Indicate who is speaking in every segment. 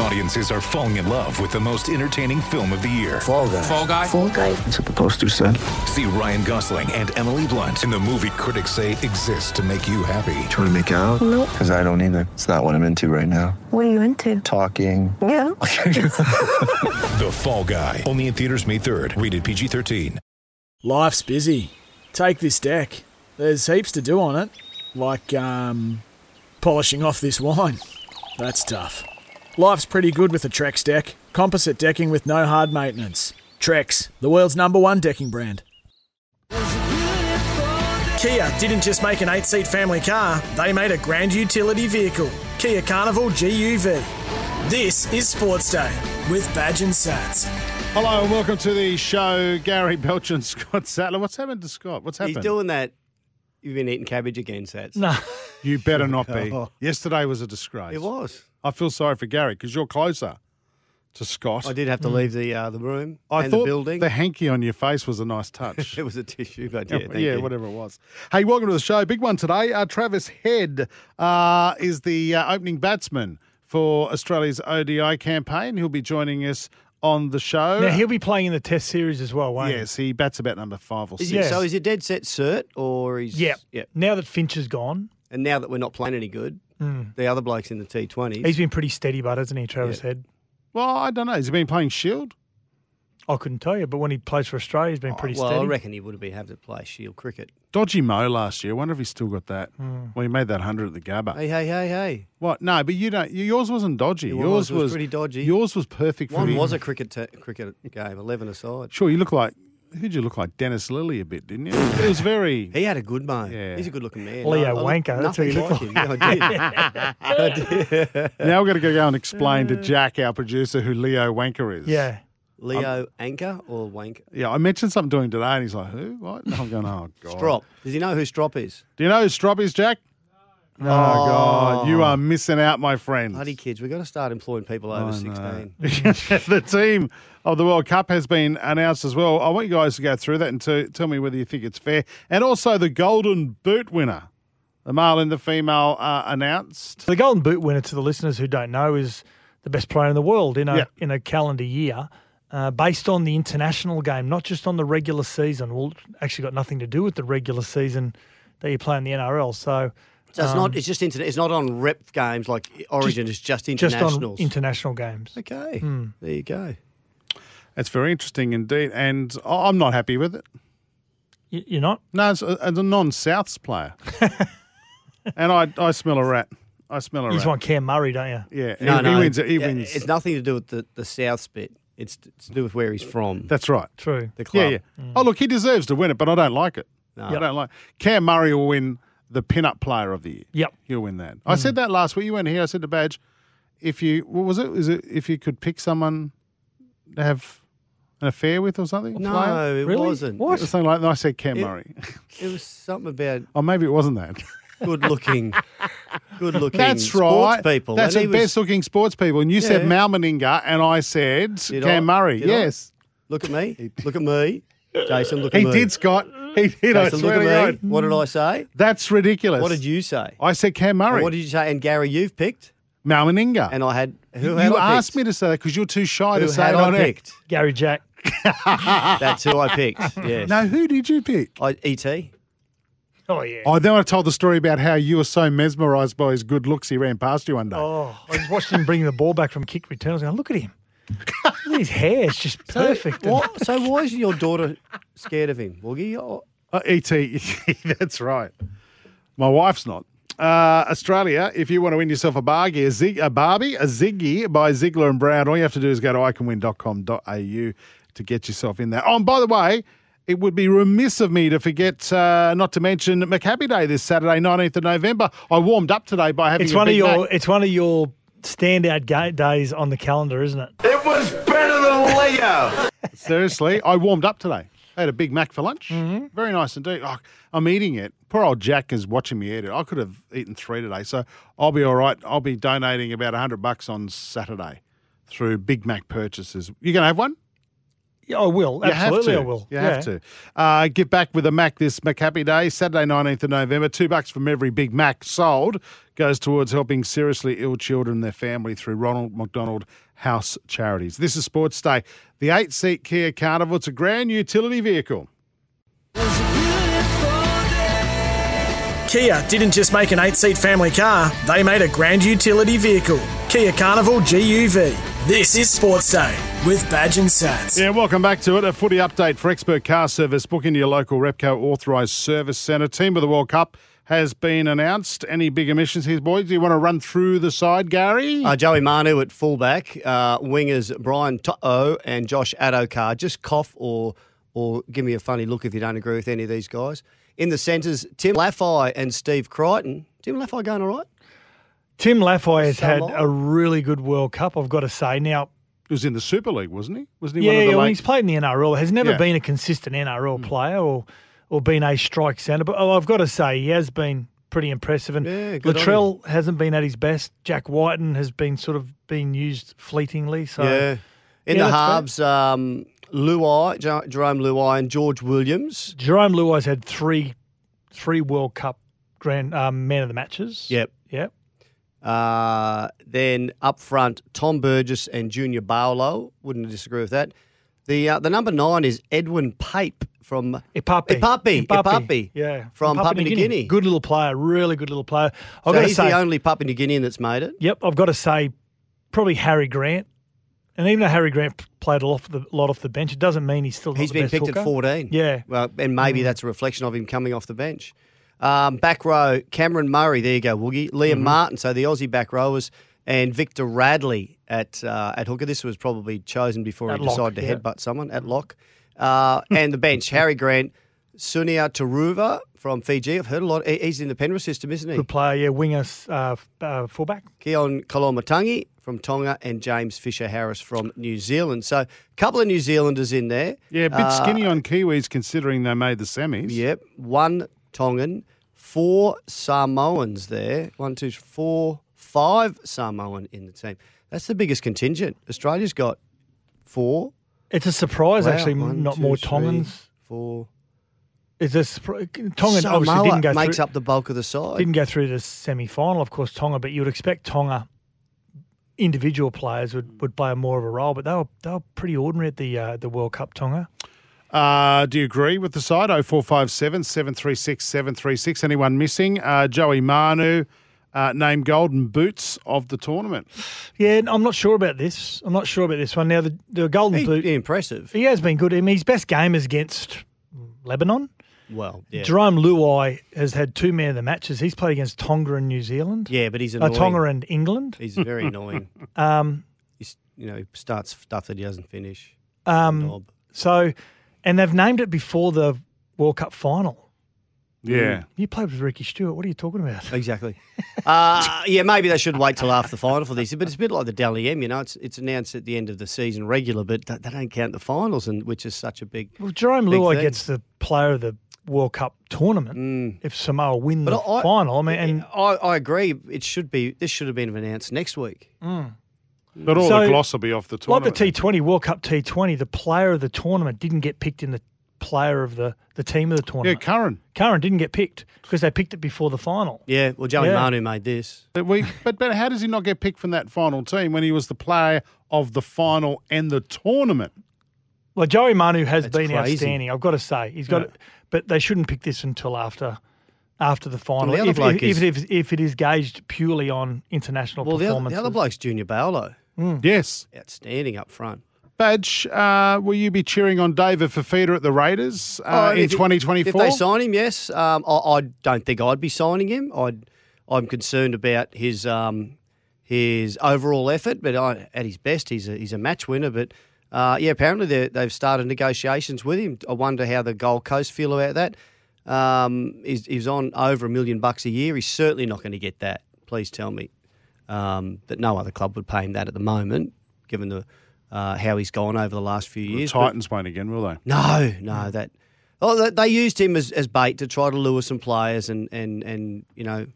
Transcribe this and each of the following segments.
Speaker 1: Audiences are falling in love with the most entertaining film of the year.
Speaker 2: Fall guy.
Speaker 3: Fall guy.
Speaker 4: Fall guy.
Speaker 2: That's what the poster said.
Speaker 1: See Ryan Gosling and Emily Blunt in the movie critics say exists to make you happy.
Speaker 2: Trying to make it out?
Speaker 4: Nope.
Speaker 2: Because I don't either. It's not what I'm into right now.
Speaker 4: What are you into?
Speaker 2: Talking.
Speaker 4: Yeah.
Speaker 1: The Fall Guy. Only in theaters May 3rd. Rated PG-13.
Speaker 5: Life's busy. Take this deck. There's heaps to do on it, like um, polishing off this wine. That's tough. Life's pretty good with a Trex deck. Composite decking with no hard maintenance. Trex, the world's number one decking brand. Kia didn't just make an eight seat family car, they made a grand utility vehicle. Kia Carnival GUV. This is Sports Day with Badge and Sats.
Speaker 6: Hello and welcome to the show. Gary Belcher and Scott Sattler. What's happened to Scott? What's happened?
Speaker 7: He's doing that. You've been eating cabbage again, Sats.
Speaker 5: No.
Speaker 6: You better not be. Yesterday was a disgrace.
Speaker 7: It was.
Speaker 6: I feel sorry for Gary because you're closer to Scott.
Speaker 7: I did have to leave the uh, the room
Speaker 6: I
Speaker 7: and
Speaker 6: thought
Speaker 7: the building.
Speaker 6: the hanky on your face was a nice touch.
Speaker 7: it was a tissue, but yeah,
Speaker 6: Yeah,
Speaker 7: thank you.
Speaker 6: whatever it was. Hey, welcome to the show. Big one today. Uh, Travis Head uh, is the uh, opening batsman for Australia's ODI campaign. He'll be joining us on the show.
Speaker 8: Now he'll be playing in the Test series as well, won't
Speaker 6: yes, he bats about number five or six.
Speaker 7: he,
Speaker 8: Yeah.
Speaker 7: So is he dead set cert or he's
Speaker 8: he? Yeah.
Speaker 7: yeah?
Speaker 8: Now that Finch is gone,
Speaker 7: And now that we're not playing any good, the other blokes in the T twenties.
Speaker 8: Hmm. he's been pretty steady, but hasn't he, Travis
Speaker 7: Yeah.
Speaker 8: Head?
Speaker 6: Well, I don't know. Has he been playing Shield?
Speaker 8: I couldn't tell you, but when he plays for Australia, he's been pretty steady.
Speaker 7: well,
Speaker 8: steady.
Speaker 7: I reckon he would have been having to play Shield cricket.
Speaker 6: Dodgy Mo last year. I wonder if he's still got that.
Speaker 8: Hmm.
Speaker 6: Well, he made that 100 at the Gabba.
Speaker 7: Hey, hey, hey, hey!
Speaker 6: What? No, but you don't. Yours wasn't dodgy.
Speaker 7: It
Speaker 6: yours
Speaker 7: was, it was pretty dodgy.
Speaker 6: Yours was perfect for
Speaker 7: One was a cricket t- cricket game, eleven aside.
Speaker 6: Sure, you look like. Who'd you look like? Dennis Lillee a bit, didn't you? It was very.
Speaker 7: He had a good mo.
Speaker 6: Yeah.
Speaker 7: He's a good looking man.
Speaker 8: Leo
Speaker 7: I- I
Speaker 8: Wanker, that's what
Speaker 7: nothing
Speaker 8: he looked
Speaker 7: him. Yeah, I did. I did.
Speaker 6: now we're going to go and explain to Jack, our producer, who Leo Wanker is.
Speaker 8: yeah.
Speaker 7: Leo Anchor or Wanker?
Speaker 6: Yeah, I mentioned something to him today, and he's like, "Who? What?" And I'm going, "Oh God."
Speaker 7: Strop. Does he know who Strop is?
Speaker 6: Do you know who Strop is, Jack? Oh, God, you are missing out, my friend.
Speaker 7: Bloody kids, we've got to start employing people over 16.
Speaker 6: the team of the World Cup has been announced as well. I want you guys to go through that and to tell me whether you think it's fair. And also the Golden Boot winner, the male and the female, uh, announced.
Speaker 8: The Golden Boot winner, to the listeners who don't know, is the best player in the world in a
Speaker 6: Yeah.
Speaker 8: in a calendar year, uh, based on the international game, not just on the regular season. Well, actually, got nothing to do with the regular season that you play in the NRL. So.
Speaker 7: So it's
Speaker 8: um,
Speaker 7: not. It's just internet. It's not on rep games like Origin. it's just
Speaker 8: just on international games.
Speaker 7: okay,
Speaker 8: Hmm.
Speaker 7: there you go.
Speaker 6: It's very interesting indeed. And I- I'm not happy with it.
Speaker 8: Y- You're not?
Speaker 6: No, it's a, it's a non Souths player. and I, I smell a rat. I smell a
Speaker 8: You
Speaker 6: rat.
Speaker 8: just want Cam Murray, don't you?
Speaker 6: yeah,
Speaker 7: No,
Speaker 6: he,
Speaker 7: no,
Speaker 6: he wins. it. He
Speaker 7: yeah,
Speaker 6: wins.
Speaker 7: It's nothing to do with the the South bit. It's, it's to do with where he's from.
Speaker 6: That's right.
Speaker 8: True.
Speaker 7: the club.
Speaker 6: Yeah, yeah. Oh, look, he deserves to win it, but I don't like it.
Speaker 7: No.
Speaker 6: I don't like. Cam Murray will win the pin-up player of the year.
Speaker 8: Yep.
Speaker 6: He'll win that. I mm. said that last week. You weren't here. I said to Badge, if you what was it? Is it if you could pick someone to have an affair with or something? a player?
Speaker 7: No, it
Speaker 8: Really?
Speaker 7: wasn't.
Speaker 8: What?
Speaker 6: It was something like that. I said Cam
Speaker 7: It-
Speaker 6: Murray.
Speaker 7: It was something about
Speaker 6: or maybe it wasn't that.
Speaker 7: good looking, good looking.
Speaker 6: That's
Speaker 7: sports
Speaker 6: right.
Speaker 7: people.
Speaker 6: That's
Speaker 7: and
Speaker 6: the
Speaker 7: he was-
Speaker 6: best looking sports people. And you said
Speaker 7: Yeah.
Speaker 6: Mal Meninga, and I said
Speaker 7: Did
Speaker 6: Cam
Speaker 7: I?
Speaker 6: Murray.
Speaker 7: Did I?
Speaker 6: yes.
Speaker 7: Look at me. Look at me. Jason, look at
Speaker 6: He
Speaker 7: me.
Speaker 6: did, Scott. He did. I
Speaker 7: Jason,
Speaker 6: swear
Speaker 7: look
Speaker 6: to
Speaker 7: at me.
Speaker 6: God.
Speaker 7: What did I say?
Speaker 6: That's ridiculous.
Speaker 7: What did you say?
Speaker 6: I said Cam Murray.
Speaker 7: And what did you say? And Gary, you've picked,
Speaker 6: Mal Meninga.
Speaker 7: and I had who
Speaker 6: you
Speaker 7: I
Speaker 6: asked
Speaker 7: picked?
Speaker 6: me to say that because you're too shy
Speaker 7: Who
Speaker 6: to say
Speaker 7: had
Speaker 6: it on
Speaker 7: I
Speaker 6: air.
Speaker 7: picked?
Speaker 8: Gary Jack.
Speaker 7: That's who I picked. Yes.
Speaker 6: No, who did you pick?
Speaker 7: I, E Et.
Speaker 8: Oh, yeah.
Speaker 6: Oh, then I told the story about how you were so mesmerised by his good looks, he ran past you one day.
Speaker 8: Oh, I just watched him bring the ball back from kick return. I was going, look at him. Look at his hair. is just perfect. And-
Speaker 7: What? So why is your daughter scared of him, Woogie?
Speaker 6: Uh, E.T., that's right. My wife's not. Uh, Australia, if you want to win yourself a Barbie, a, Zig, a Barbie, a Ziggy by Ziegler and Brown, all you have to do is go to iCanWin.com.au to get yourself in there. Oh, and by the way, it would be remiss of me to forget uh, not to mention McHappy Day this Saturday, 19th of November. I warmed up today by having
Speaker 8: it's
Speaker 6: a
Speaker 8: one of your
Speaker 6: Mac.
Speaker 8: it's one of your standout ga- days on the calendar, isn't it?
Speaker 2: It was better than Leo.
Speaker 6: Seriously, I warmed up today. I had a Big Mac for lunch.
Speaker 8: Mm-hmm.
Speaker 6: Very nice indeed. Oh, I'm eating it. Poor old Jack is watching me eat it. I could have eaten three today, so I'll be all right. I'll be donating about hundred bucks on Saturday through Big Mac purchases. You gonna have one?
Speaker 8: Yeah, I will.
Speaker 6: You
Speaker 8: Absolutely,
Speaker 6: have
Speaker 8: I
Speaker 6: to.
Speaker 8: will.
Speaker 6: You
Speaker 8: yeah.
Speaker 6: have to. Uh, give back with a Mac this McHappy Day, Saturday, 19th of November. Two bucks from every Big Mac sold goes towards helping seriously ill children and their family through Ronald McDonald House Charities. This is Sports Day. The eight seat Kia Carnival, it's a grand utility vehicle.
Speaker 5: Kia didn't just make an eight seat family car, they made a grand utility vehicle. Kia Carnival GUV. This is Sports Day with Badge and Sats.
Speaker 6: Yeah, welcome back to it. A footy update for expert car service. Book into your local Repco authorised service centre. Team of the World Cup has been announced. Any big omissions here, boys? Do you want to run through the side, Gary?
Speaker 7: Uh, Joey Manu at fullback, uh, wingers Brian To'o and Josh Addo-Carr. Just cough or or give me a funny look if you don't agree with any of these guys. In the centres, Tim Lafai and Steve Crichton. Tim Lafai going all right?
Speaker 8: Tim Lafai has had
Speaker 7: Samoa.
Speaker 8: a really good World Cup, I've got to say. Now,
Speaker 6: he was in the Super League, wasn't he? Wasn't he
Speaker 8: yeah,
Speaker 6: one of the
Speaker 8: yeah, well,
Speaker 6: late-
Speaker 8: he's played in the NRL. Has never
Speaker 6: Yeah.
Speaker 8: Been a consistent NRL player or or been a strike centre. But oh, I've got to say, he has been pretty impressive. And
Speaker 7: Yeah,
Speaker 8: Latrell hasn't been at his best. Jack Wighton has been sort of being used fleetingly. So
Speaker 7: yeah. In
Speaker 8: Yeah,
Speaker 7: the halves, um, Luai, Jer- Jarome Luai and George Williams.
Speaker 8: Jarome Luai's had three three World Cup grand um, man of the matches.
Speaker 7: Yep.
Speaker 8: Yep.
Speaker 7: Uh, then up front, Tom Burgess and Junior Paulo. Wouldn't disagree with that. The uh, the number nine is Edwin Pape from
Speaker 8: Ipape.
Speaker 7: Ipape. Ipape.
Speaker 8: Yeah.
Speaker 7: From Papua New Guinea.
Speaker 8: Good little player. Really good little player. I've
Speaker 7: So
Speaker 8: got to
Speaker 7: he's
Speaker 8: say,
Speaker 7: the only Papua New Guinean that's made it.
Speaker 8: Yep, I've got to say, probably Harry Grant. And even though Harry Grant played a lot off the, lot off the bench, it doesn't mean he's still not
Speaker 7: He's been picked
Speaker 8: hooker.
Speaker 7: at 14.
Speaker 8: Yeah.
Speaker 7: Well, and maybe that's a reflection of him coming off the bench. Um, back row, Cameron Murray. There you go, Woogie. Liam
Speaker 8: Mm-hmm.
Speaker 7: Martin. So the Aussie back rowers and Victor Radley at uh, at hooker. This was probably chosen before
Speaker 8: At
Speaker 7: he
Speaker 8: lock,
Speaker 7: decided to
Speaker 8: yeah.
Speaker 7: headbutt someone at lock. Uh, and the bench, Harry Grant, Sunia Turuva from Fiji. I've heard a lot. He's in the Penrith system, isn't he?
Speaker 8: Good player, yeah, winger, uh, uh, fullback.
Speaker 7: Keaon Koloamatangi from Tonga and James Fisher Harris from New Zealand. So a couple of New Zealanders in there.
Speaker 6: Yeah, a bit
Speaker 7: Uh,
Speaker 6: skinny on Kiwis considering they made the semis.
Speaker 7: Yep. One Tongan, four Samoans there. One, two, four, five Samoan in the team. That's the biggest contingent. Australia's got four.
Speaker 8: It's a surprise,
Speaker 7: Wow.
Speaker 8: actually,
Speaker 7: One,
Speaker 8: not
Speaker 7: two,
Speaker 8: more
Speaker 7: three,
Speaker 8: Tongans.
Speaker 7: Four.
Speaker 8: Is this Tonga
Speaker 7: Samoa
Speaker 8: obviously didn't go
Speaker 7: makes
Speaker 8: through,
Speaker 7: up the bulk of the side.
Speaker 8: didn't go through the semi final, of course, Tonga, but you would expect Tonga individual players would, would play more of a role, but they were they were pretty ordinary at the uh, the World Cup Tonga.
Speaker 6: Uh, do you agree with the side? 0457 736 736. Anyone missing? Uh, Joey Manu uh, named Golden Boots of the tournament.
Speaker 8: Yeah, I'm not sure about this. I'm not sure about this one. Now the the Golden
Speaker 7: He-
Speaker 8: Boot
Speaker 7: impressive.
Speaker 8: He has been good. I mean, his best game is against Lebanon.
Speaker 7: Well, yeah.
Speaker 8: Jarome Luai has had two man of the matches. He's played against Tonga and New Zealand.
Speaker 7: Yeah, but he's
Speaker 8: Uh,
Speaker 7: annoying.
Speaker 8: Tonga and England.
Speaker 7: He's very annoying.
Speaker 8: Um,
Speaker 7: He's, you know, he starts stuff that he doesn't finish.
Speaker 8: um, so, and they've named it before the World Cup final.
Speaker 6: Yeah.
Speaker 8: You played with Ricky Stuart. What are you talking about?
Speaker 7: Exactly. uh, yeah, maybe they should wait till after the final for this. But it's a bit like the Dally M, you know. It's it's announced at the end of the season regular, but they they don't count the finals, and which is such a big.
Speaker 8: Well, Jarome
Speaker 7: Big
Speaker 8: Luai gets the player of the World Cup tournament if Samoa win
Speaker 7: But
Speaker 8: the
Speaker 7: I-
Speaker 8: final. I mean, and
Speaker 7: I, I agree. It should be. This should have been announced next week.
Speaker 6: But all
Speaker 8: So,
Speaker 6: the gloss will be off the tournament.
Speaker 8: like the. T20 World Cup T20, the player of the tournament didn't get picked in the player of the, the team of the tournament.
Speaker 6: yeah,
Speaker 8: tournament.
Speaker 6: Curran.
Speaker 8: Curran didn't get picked because they picked it before the final.
Speaker 7: Yeah. Well, Joey
Speaker 8: Yeah.
Speaker 7: Manu made this.
Speaker 6: But, we, but, but how does he not get picked from that final team when he was the player of the final and the tournament?
Speaker 8: Well, Joey Manu has
Speaker 7: That's
Speaker 8: been
Speaker 7: crazy.
Speaker 8: outstanding. I've got to say he's got,
Speaker 6: Yeah.
Speaker 8: it, but they shouldn't pick this until after after the final.
Speaker 7: the other
Speaker 8: if,
Speaker 7: bloke
Speaker 8: if,
Speaker 7: is-
Speaker 8: if, if, if it is gauged purely on international
Speaker 7: Well, the other, the other bloke's Junior Paulo.
Speaker 6: Yes.
Speaker 7: Outstanding up front.
Speaker 6: Badge, uh, will you be cheering on David Fifita at the Raiders uh,
Speaker 7: Oh,
Speaker 6: in 2024?
Speaker 7: If they sign him, yes. Um, I, I don't think I'd be signing him. I'd, I'm concerned about his um, his overall effort, but I, at his best, he's a, he's a match winner. But uh, yeah, apparently they've started negotiations with him. I wonder how the Gold Coast feel about that. Um, he's, he's on over a million bucks a year. He's certainly not going to get that. Please tell me um, that no other club would pay him that at the moment, given the uh, how he's gone over the last few
Speaker 6: the
Speaker 7: years. But-
Speaker 6: Titans won't again, will they?
Speaker 7: no, no, that. Oh, they, they used him as, as bait to try to lure some players and, and, and you know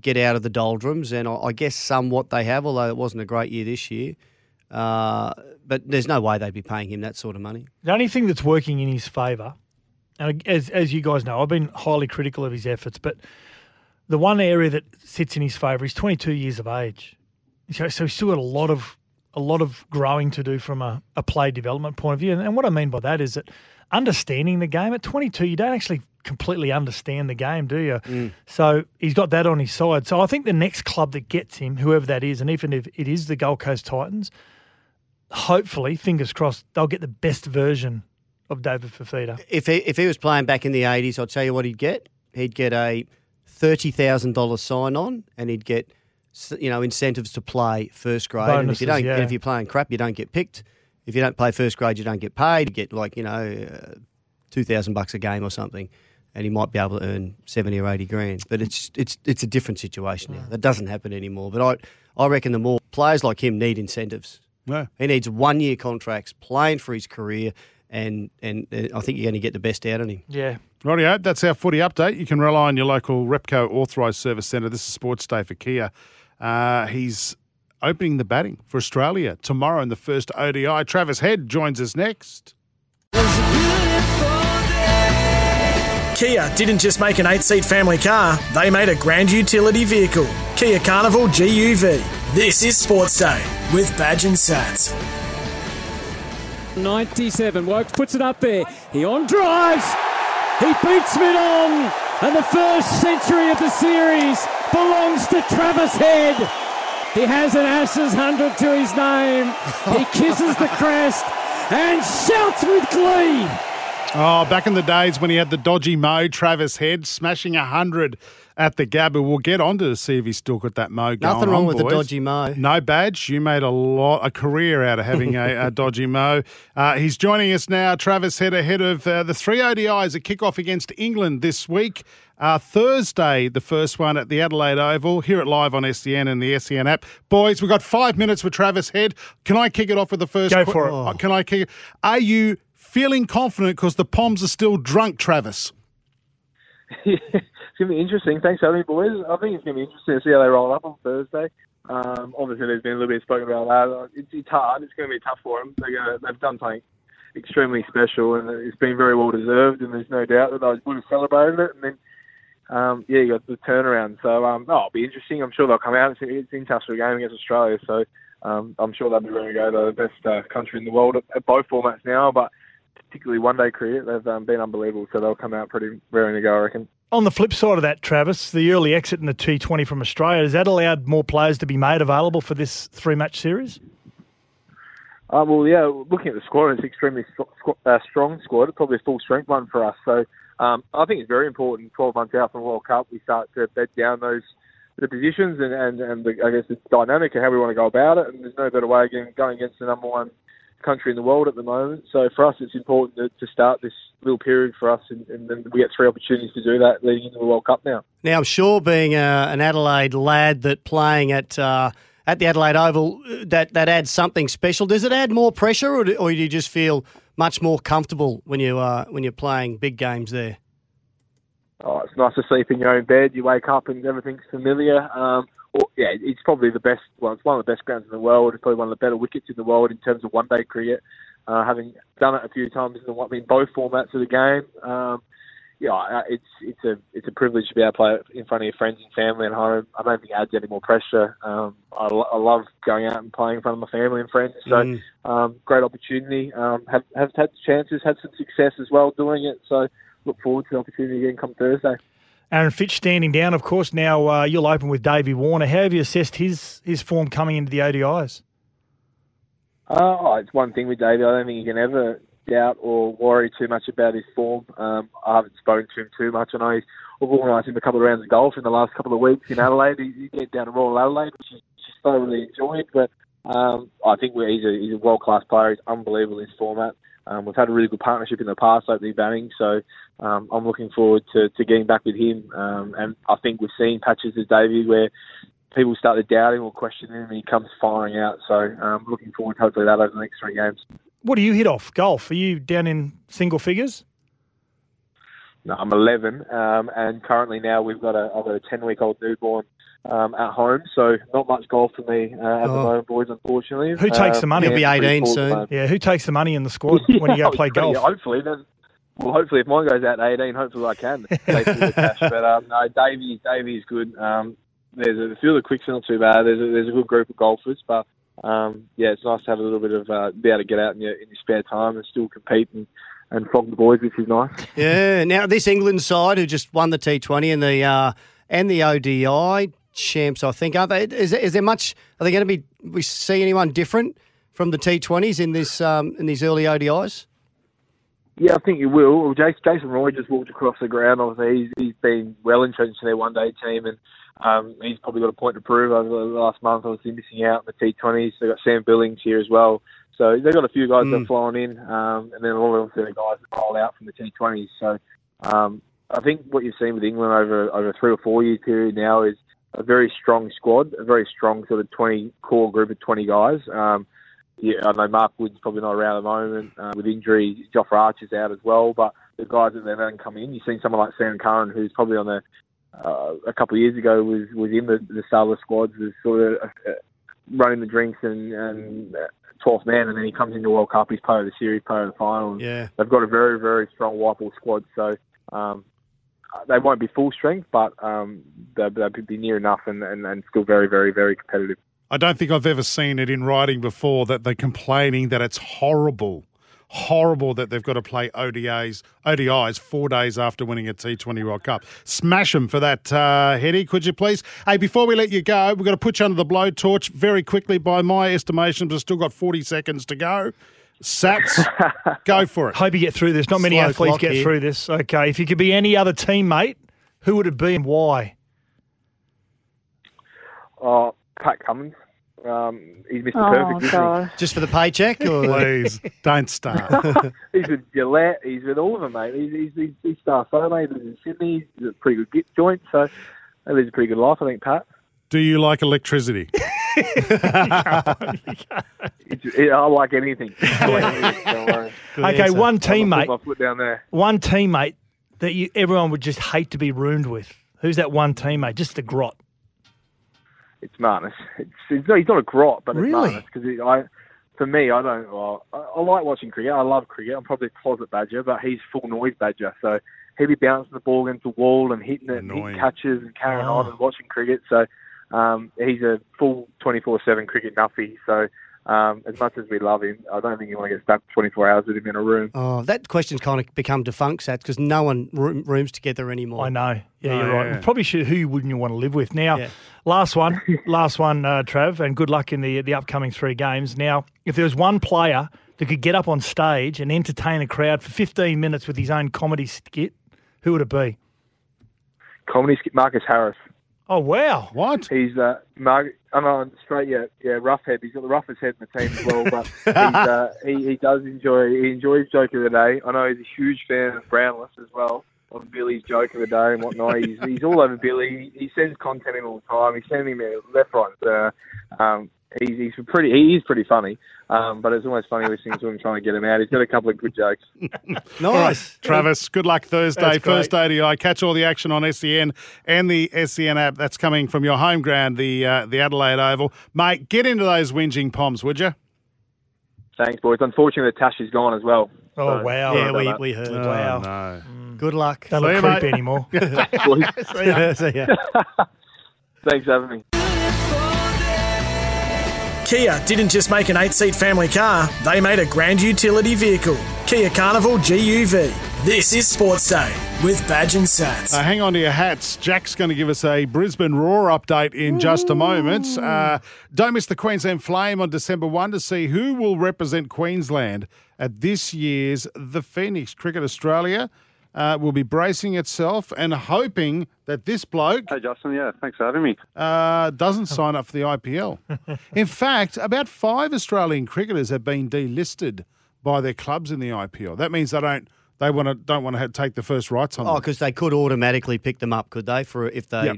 Speaker 7: get out of the doldrums, and I, I guess somewhat they have, although it wasn't a great year this year. Uh, but there's no way they'd be paying him that sort of money.
Speaker 8: The only thing that's working in his favour, and as, as you guys know, I've been highly critical of his efforts, but the one area that sits in his favour, he's 22 years of age. So, so he's still got a lot of a lot of growing to do from a, a play development point of view. And, and what I mean by that is that understanding the game at 22, you don't actually completely understand the game, do you? Mm. So he's got that on his side. So I think the next club that gets him, whoever that is, and even if it is the Gold Coast Titans, hopefully, fingers crossed, they'll get the best version of David Fifita.
Speaker 7: If he, if he was playing back in the 80s, I'll tell you what he'd get. He'd get a $30,000 sign on and he'd get you know incentives to play first grade. and if you don't,
Speaker 8: yeah.
Speaker 7: and if you're playing crap, you don't get picked. If you don't play first grade, you don't get paid. You get like you know uh, two thousand bucks a game or something, and he might be able to earn seventy or eighty grand. But it's it's it's a different situation now. That doesn't happen anymore. But I I reckon the more players like him need incentives.
Speaker 6: Yeah.
Speaker 7: He needs one year contracts, playing for his career, and and uh, I think you're going to get the best out of him.
Speaker 8: Yeah.
Speaker 6: Rightio, that's our footy update. You can rely on your local Repco authorised service centre. This is Sports Day for Kia. Uh, he's opening the batting for Australia tomorrow in the first ODI. Travis Head joins us next.
Speaker 5: Kia didn't just make an eight seat family car, they made a grand utility vehicle. Kia Carnival GUV. This is Sports Day with Badge and Sats.
Speaker 3: 97. Woakes puts it up there. He on drives. He beats mid on. And the first century of the series belongs to Travis Head. He has an Ashes 100 to his name. He kisses the crest and shouts with glee.
Speaker 6: Oh, back in the days when he had the dodgy mo, Travis Head smashing 100 at the Gabba. We'll get on to see if he's still got that mo going
Speaker 7: Nothing wrong
Speaker 6: on,
Speaker 7: with the dodgy mo.
Speaker 6: No badge. You made a lot, a career out of having a, a dodgy mo. Uh, he's joining us now, Travis Head, ahead of uh, the three ODIs A kick off against England this week. Uh, Thursday, the first one at the Adelaide Oval. Here at live on SEN and the SEN app. Boys, we've got five minutes with Travis Head. Can I kick it off with the first?
Speaker 8: Go
Speaker 6: que-
Speaker 8: for it.
Speaker 6: uh, Can I kick it? Are you feeling confident because the Poms are still drunk, Travis?
Speaker 9: it's going to be interesting. Thanks having me, boys. I think it's going to be interesting to see how they roll up on Thursday. Um, obviously, there's been a little bit spoken about that. It's, it's hard. It's going to be tough for them. To, they've done something extremely special, and it's been very well deserved. And there's no doubt that they would have celebrated it. And then, um, yeah, you got the turnaround. So, um, oh, it'll be interesting. I'm sure they'll come out. It's, it's an international game against Australia, so um, I'm sure they'll be ready to go. They're the best uh, country in the world at, at both formats now, but particularly one day cricket, they've um, been unbelievable. So they'll come out pretty raring to go, I reckon.
Speaker 8: On the flip side of that, Travis, the early exit in the T20 from Australia, has that allowed more players to be made available for this three match series?
Speaker 9: Uh, well, yeah, looking at the squad, it's an extremely squ- uh, strong squad. It's probably a full strength one for us. So um, I think it's very important. Twelve months out from the World Cup, we start to bed down those the positions and and, and the, I guess the dynamic of how we want to go about it. And there's no better way again going against the number one country in the world at the moment. So for us, it's important to, to start this little period for us, and, and then we get three opportunities to do that leading into the World Cup now.
Speaker 7: Now, I'm sure being uh, an Adelaide lad that playing at uh, at the Adelaide Oval, uh, that, that adds something special. Does it add more pressure, or do, or do you just feel much more comfortable when you uh, when you're playing big games there?
Speaker 9: Oh, it's nice to sleep in your own bed. You wake up and everything's familiar. Um, yeah, it's probably the best. Well, it's one of the best grounds in the world. It's probably one of the better wickets in the world in terms of one-day cricket. Uh, having done it a few times in, the, in both formats of the game, um, yeah, it's it's a it's a privilege to be able to play in front of your friends and family at home. I don't think it adds any more pressure. Um, I, lo- I love going out and playing in front of my family and friends. So,
Speaker 7: Mm.
Speaker 9: um, great opportunity. Um, have have had chances, had some success as well doing it. So, look forward to the opportunity again come Thursday.
Speaker 8: Aaron Finch standing down, of course. Now uh, you'll open with Davey Warner. How have you assessed his his form coming into the ODIs?
Speaker 9: Uh, it's one thing with Davey. I don't think you can ever doubt or worry too much about his form. Um, I haven't spoken to him too much. I know he's, we've organised him a couple of rounds of golf in the last couple of weeks in Adelaide. He, he get down to Royal Adelaide, which is just thoroughly enjoyed. But um, I think he's a, he's a world class player. He's unbelievable in his format. Um, we've had a really good partnership in the past, opening batting. So um, I'm looking forward to, to getting back with him. Um, and I think we've seen patches of Davey where people start to doubt him or question him, and he comes firing out. So um, looking forward, to hopefully, that over the next three games.
Speaker 8: What do you hit off? Golf? Are you down in single figures?
Speaker 9: No, I'm 11, um, and currently now we've got a I've got a 10 week old newborn um, at home. So not much golf for me uh, at the
Speaker 7: Oh.
Speaker 9: moment, boys. Unfortunately,
Speaker 8: Who takes the
Speaker 9: Um,
Speaker 8: money?
Speaker 9: yeah,
Speaker 7: He'll be 18
Speaker 9: poor at the
Speaker 7: soon.
Speaker 8: Yeah, who takes the money in the squad when you go play
Speaker 9: yeah,
Speaker 8: golf?
Speaker 9: hopefully, then. Well, hopefully, if mine goes out at 18, hopefully I can take the cash. But um, no, Davey, Davey's good. Um, there's a, few of the quicks are not too bad. There's a, there's a good group of golfers, but um, yeah, it's nice to have a little bit of uh, be able to get out in your, in your spare time and still compete and, and flog the boys, which is nice.
Speaker 7: Yeah. Now this England side who just won the T20 and the uh, and the ODI champs, I think, aren't they? Is, is there much? Are they going to be? We see anyone different from the T20s in this um, in these early ODIs?
Speaker 9: Yeah, I think you will. Well, Jason, Jason Roy just walked across the ground. Obviously, he's, he's been well entrenched in their one-day team, and um, he's probably got a point to prove over the last month. Obviously, missing out in the T20s. They've got Sam Billings here as well. So they've got a few guys that
Speaker 7: Mm.
Speaker 9: are flying in, um, and then all of the guys that roll out from the T20s. So um, I think what you've seen with England over over a three or four year period now is a very strong squad, a very strong sort of 20 core group of 20 guys. Um, yeah, I know Mark Wood's probably not around at the moment uh, with injury. Jofra Archer's out as well, but the guys that they've had come in, you've seen someone like Sam Curran, who's probably on the uh, a couple of years ago was was in the the Starler squads, was sort of uh, running the drinks and and uh, 12th man, and then he comes into the World Cup. He's part of the series, part of the final.
Speaker 7: Yeah.
Speaker 9: they've got a very very strong white ball squad, so. Um, they won't be full strength, but um, they'll, they'll be near enough and, and, and still very, very, very competitive.
Speaker 6: I don't think I've ever seen it in writing before that they're complaining that it's horrible, horrible that they've got to play ODAs, ODIs four days after winning a T20 World Cup. Smash them for that, uh, Hetty, could you please? Hey, before we let you go, we've got to put you under the blowtorch very quickly. By my estimations, we've still got 40 seconds to go. Sats, go for it.
Speaker 8: Hope you get through this. Not many
Speaker 7: Slow
Speaker 8: athletes get
Speaker 7: here.
Speaker 8: through this. Okay, if you could be any other teammate, who would it be and why?
Speaker 9: Oh, Pat Cummins. Um, he's Mr.
Speaker 4: Oh,
Speaker 9: Perfect, isn't
Speaker 4: God.
Speaker 7: Just for the paycheck? Or?
Speaker 6: Please, don't start.
Speaker 9: He's with Gillette. He's with all of them, mate. He's, he's, he's, he's star photo. He lives in Sydney. He's a pretty good git joint. So he lives a pretty good life, I think, Pat.
Speaker 6: Do you like electricity?
Speaker 9: It's, it, I like anything. I like anything.
Speaker 8: Okay,
Speaker 7: answer.
Speaker 8: one teammate,
Speaker 9: my foot down there.
Speaker 8: one teammate that you everyone would just hate to be roomed with. Who's that one teammate? Just the grot.
Speaker 9: It's Marnus. It's, it's not, he's not a grot, but it's
Speaker 8: Really?
Speaker 9: Because I, for me, I don't. Well, I, I like watching cricket. I love cricket. I'm probably a closet badger, but he's full noise badger. So he'd be bouncing the ball against the wall and hitting it, and
Speaker 6: Annoying.
Speaker 9: hitting catches and carrying
Speaker 8: Oh.
Speaker 9: on and watching cricket. So um, he's a full 24/7 cricket nuffy. So um, as much as we love him, I don't think you want to get stuck 24 hours with him in a room.
Speaker 7: Oh, that question's kind of become defunct, Sats, because no one room, rooms together anymore.
Speaker 8: I know. Yeah,
Speaker 6: Oh,
Speaker 8: you're right.
Speaker 6: yeah.
Speaker 8: Probably should. Who wouldn't you want to live with? Now,
Speaker 7: Yeah.
Speaker 8: last one, last one, uh, Trav, and good luck in the the upcoming three games. Now, if there was one player that could get up on stage and entertain a crowd for 15 minutes with his own comedy skit, who would it be?
Speaker 9: Comedy skit, Marcus Harris.
Speaker 8: Oh wow!
Speaker 6: What?
Speaker 9: He's uh, Mar- I'm on straight. Yeah, yeah, rough head. He's got the roughest head in the team as well. But he's, uh, he he does enjoy. He enjoys joke of the day. I know he's a huge fan of Brownless as well. Of Billy's joke of the day and whatnot. He's he's all over Billy. He sends content in all the time. He's sending me left, right, and center. Um, he's he's pretty. He is pretty funny. Um, but it's almost funny listening to him trying to get him out. He's got a couple of good jokes.
Speaker 7: Nice.
Speaker 6: Travis, good luck Thursday.
Speaker 8: That's great.
Speaker 6: First ODI. Catch all the action on SEN and the SEN app. That's coming from your home ground, the uh, the Adelaide Oval. Mate, get into those whinging poms, would you?
Speaker 9: Thanks, boys. Unfortunately, Tash is gone as well.
Speaker 8: Oh
Speaker 9: So,
Speaker 8: wow!
Speaker 7: Yeah, we,
Speaker 9: that.
Speaker 7: we heard.
Speaker 8: Wow.
Speaker 6: no.
Speaker 7: Good luck.
Speaker 8: Don't
Speaker 6: See
Speaker 8: look creepy
Speaker 6: mate.
Speaker 8: anymore.
Speaker 9: Boys,
Speaker 7: See ya.
Speaker 9: Thanks for having me.
Speaker 5: Kia didn't just make an eight seat family car, they made a grand utility vehicle. Kia Carnival GUV. This is Sports Day with Badge and Sats.
Speaker 6: Uh, hang on to your hats. Jack's going to give us a Brisbane Roar update in just a moment. Uh, don't miss the Queensland Flame on December 1 to see who will represent Queensland at this year's The Phoenix. Cricket Australia uh, will be bracing itself and hoping that this bloke
Speaker 10: Hey, Justin. Yeah, thanks for having me.
Speaker 6: uh, doesn't sign up for the IPL. In fact, about five Australian cricketers have been delisted by their clubs in the IPL. That means they don't they want to don't want to take the first rights on
Speaker 7: Oh, because they could automatically pick them up, could they? For if they
Speaker 6: Yep.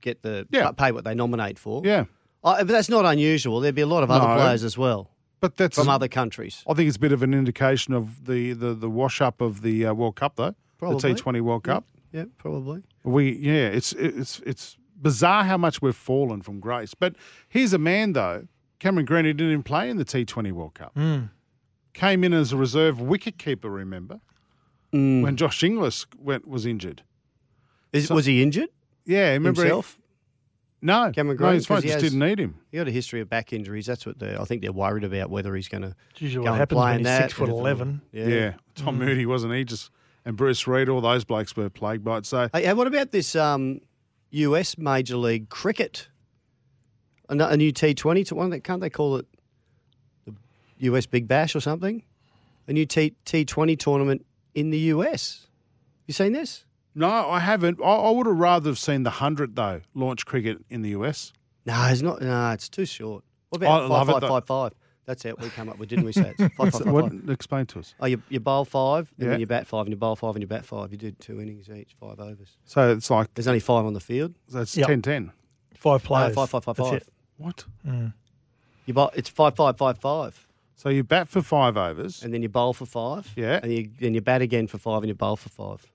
Speaker 7: get the
Speaker 6: Yeah.
Speaker 7: pay what they nominate for.
Speaker 6: Yeah,
Speaker 7: Oh, but that's not unusual. There'd be a lot of other
Speaker 6: No.
Speaker 7: players as well
Speaker 6: but that's
Speaker 7: from other countries.
Speaker 6: I think it's a bit of an indication of the the, the wash up of the uh, World Cup though,
Speaker 7: Probably.
Speaker 6: the T Twenty World Cup.
Speaker 7: Yeah, probably.
Speaker 6: We yeah, it's it's it's bizarre how much we've fallen from grace. But here's a man though, Cameron Green, who didn't even play in the T20 World Cup. Hmm. Came in as a reserve wicket keeper. Remember mm. when Josh Inglis went was injured?
Speaker 7: Is, was he injured
Speaker 6: Yeah, remember he-
Speaker 7: himself?
Speaker 6: no,
Speaker 7: Cameron
Speaker 6: no,
Speaker 7: Green,
Speaker 6: he's fine.
Speaker 7: 'Cause he
Speaker 6: Just
Speaker 7: has-
Speaker 6: didn't need him.
Speaker 7: He got a history of back injuries. That's what they're, I think they're worried about whether he's going to.
Speaker 8: Usually
Speaker 7: go
Speaker 8: what
Speaker 7: and
Speaker 8: happens
Speaker 7: play
Speaker 8: when
Speaker 7: in
Speaker 8: he's
Speaker 7: that.
Speaker 8: six foot eleven.
Speaker 7: Yeah.
Speaker 6: Yeah, Tom hmm. Moody wasn't he? Just and Bruce Reid, all those blokes were plagued by it. So
Speaker 7: Hey, what about this um, US Major League Cricket? A, a new T20 to one that can't they call it the US Big Bash or something? A new T T20 tournament in the US. You seen this?
Speaker 6: no, I haven't. I, I would have rather have seen the hundred though launch cricket in the US.
Speaker 7: No, it's not. No, it's too short. What about five, five, five, five? That's how we come up with, didn't we? Sats? Five, five, five,
Speaker 6: What?
Speaker 7: five.
Speaker 6: Explain to us.
Speaker 7: Oh, you, you bowl five, and
Speaker 6: Yeah.
Speaker 7: then you bat five, and you bowl five, and you bat five. You did two innings each, five overs.
Speaker 6: So it's like
Speaker 7: There's only five on the field.
Speaker 6: that's
Speaker 8: Yep.
Speaker 6: 10-10.
Speaker 8: Five
Speaker 7: No,
Speaker 8: players.
Speaker 7: five, five, five,
Speaker 8: That's
Speaker 7: five.
Speaker 8: it.
Speaker 6: What? Mm.
Speaker 7: You bowl, it's five, five, five, five,
Speaker 6: So you bat for five overs,
Speaker 7: and then you bowl for five.
Speaker 6: Yeah.
Speaker 7: and you then you bat again for five, and you bowl for five,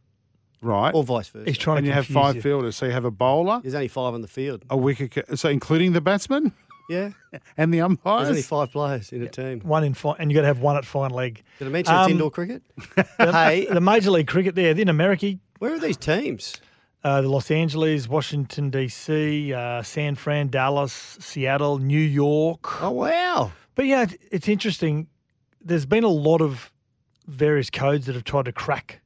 Speaker 6: right?
Speaker 7: or vice versa.
Speaker 8: He's trying
Speaker 6: and
Speaker 8: to
Speaker 6: you have five
Speaker 8: you.
Speaker 6: fielders. So you have a bowler,
Speaker 7: There's only five on the field.
Speaker 6: a wicket, so including the batsman
Speaker 7: Yeah,
Speaker 6: and the umpires.
Speaker 7: there's only five players in a team.
Speaker 8: One in fine, and you got to have one at fine leg.
Speaker 7: Did I mention it's
Speaker 8: Um,
Speaker 7: indoor cricket? hey,
Speaker 8: The Major League Cricket there in America,
Speaker 7: where are these teams?
Speaker 8: uh, the Los Angeles, Washington DC, uh, San Fran, Dallas, Seattle, New York.
Speaker 7: Oh wow!
Speaker 8: But yeah, it- it's interesting. There's been a lot of various codes that have tried to crack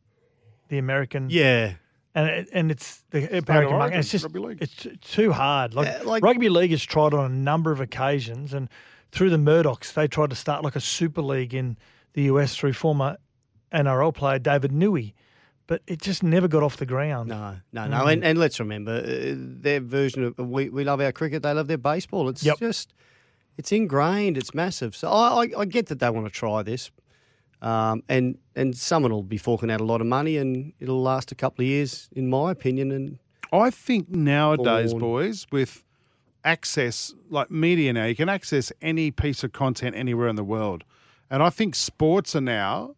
Speaker 8: the American
Speaker 7: Yeah,
Speaker 8: and it, and it's the American
Speaker 6: Oregon,
Speaker 8: market. It's just it's too hard. Like,
Speaker 7: Uh, like-
Speaker 8: rugby league has tried on a number of occasions, and through the Murdochs, they tried to start like a super league in the US through former NRL player David Niu, but it just never got off the ground.
Speaker 7: no, no, no. And, and let's remember uh, their version of we, we love our cricket. They love their baseball. It's
Speaker 8: Yep.
Speaker 7: just it's ingrained. It's massive. So I, I, I get that they want to try this, um, and and someone will be forking out a lot of money, and it'll last a couple of years, in my opinion. And
Speaker 6: I think nowadays,
Speaker 7: Born.
Speaker 6: boys, with access like media now, you can access any piece of content anywhere in the world, and I think sports are now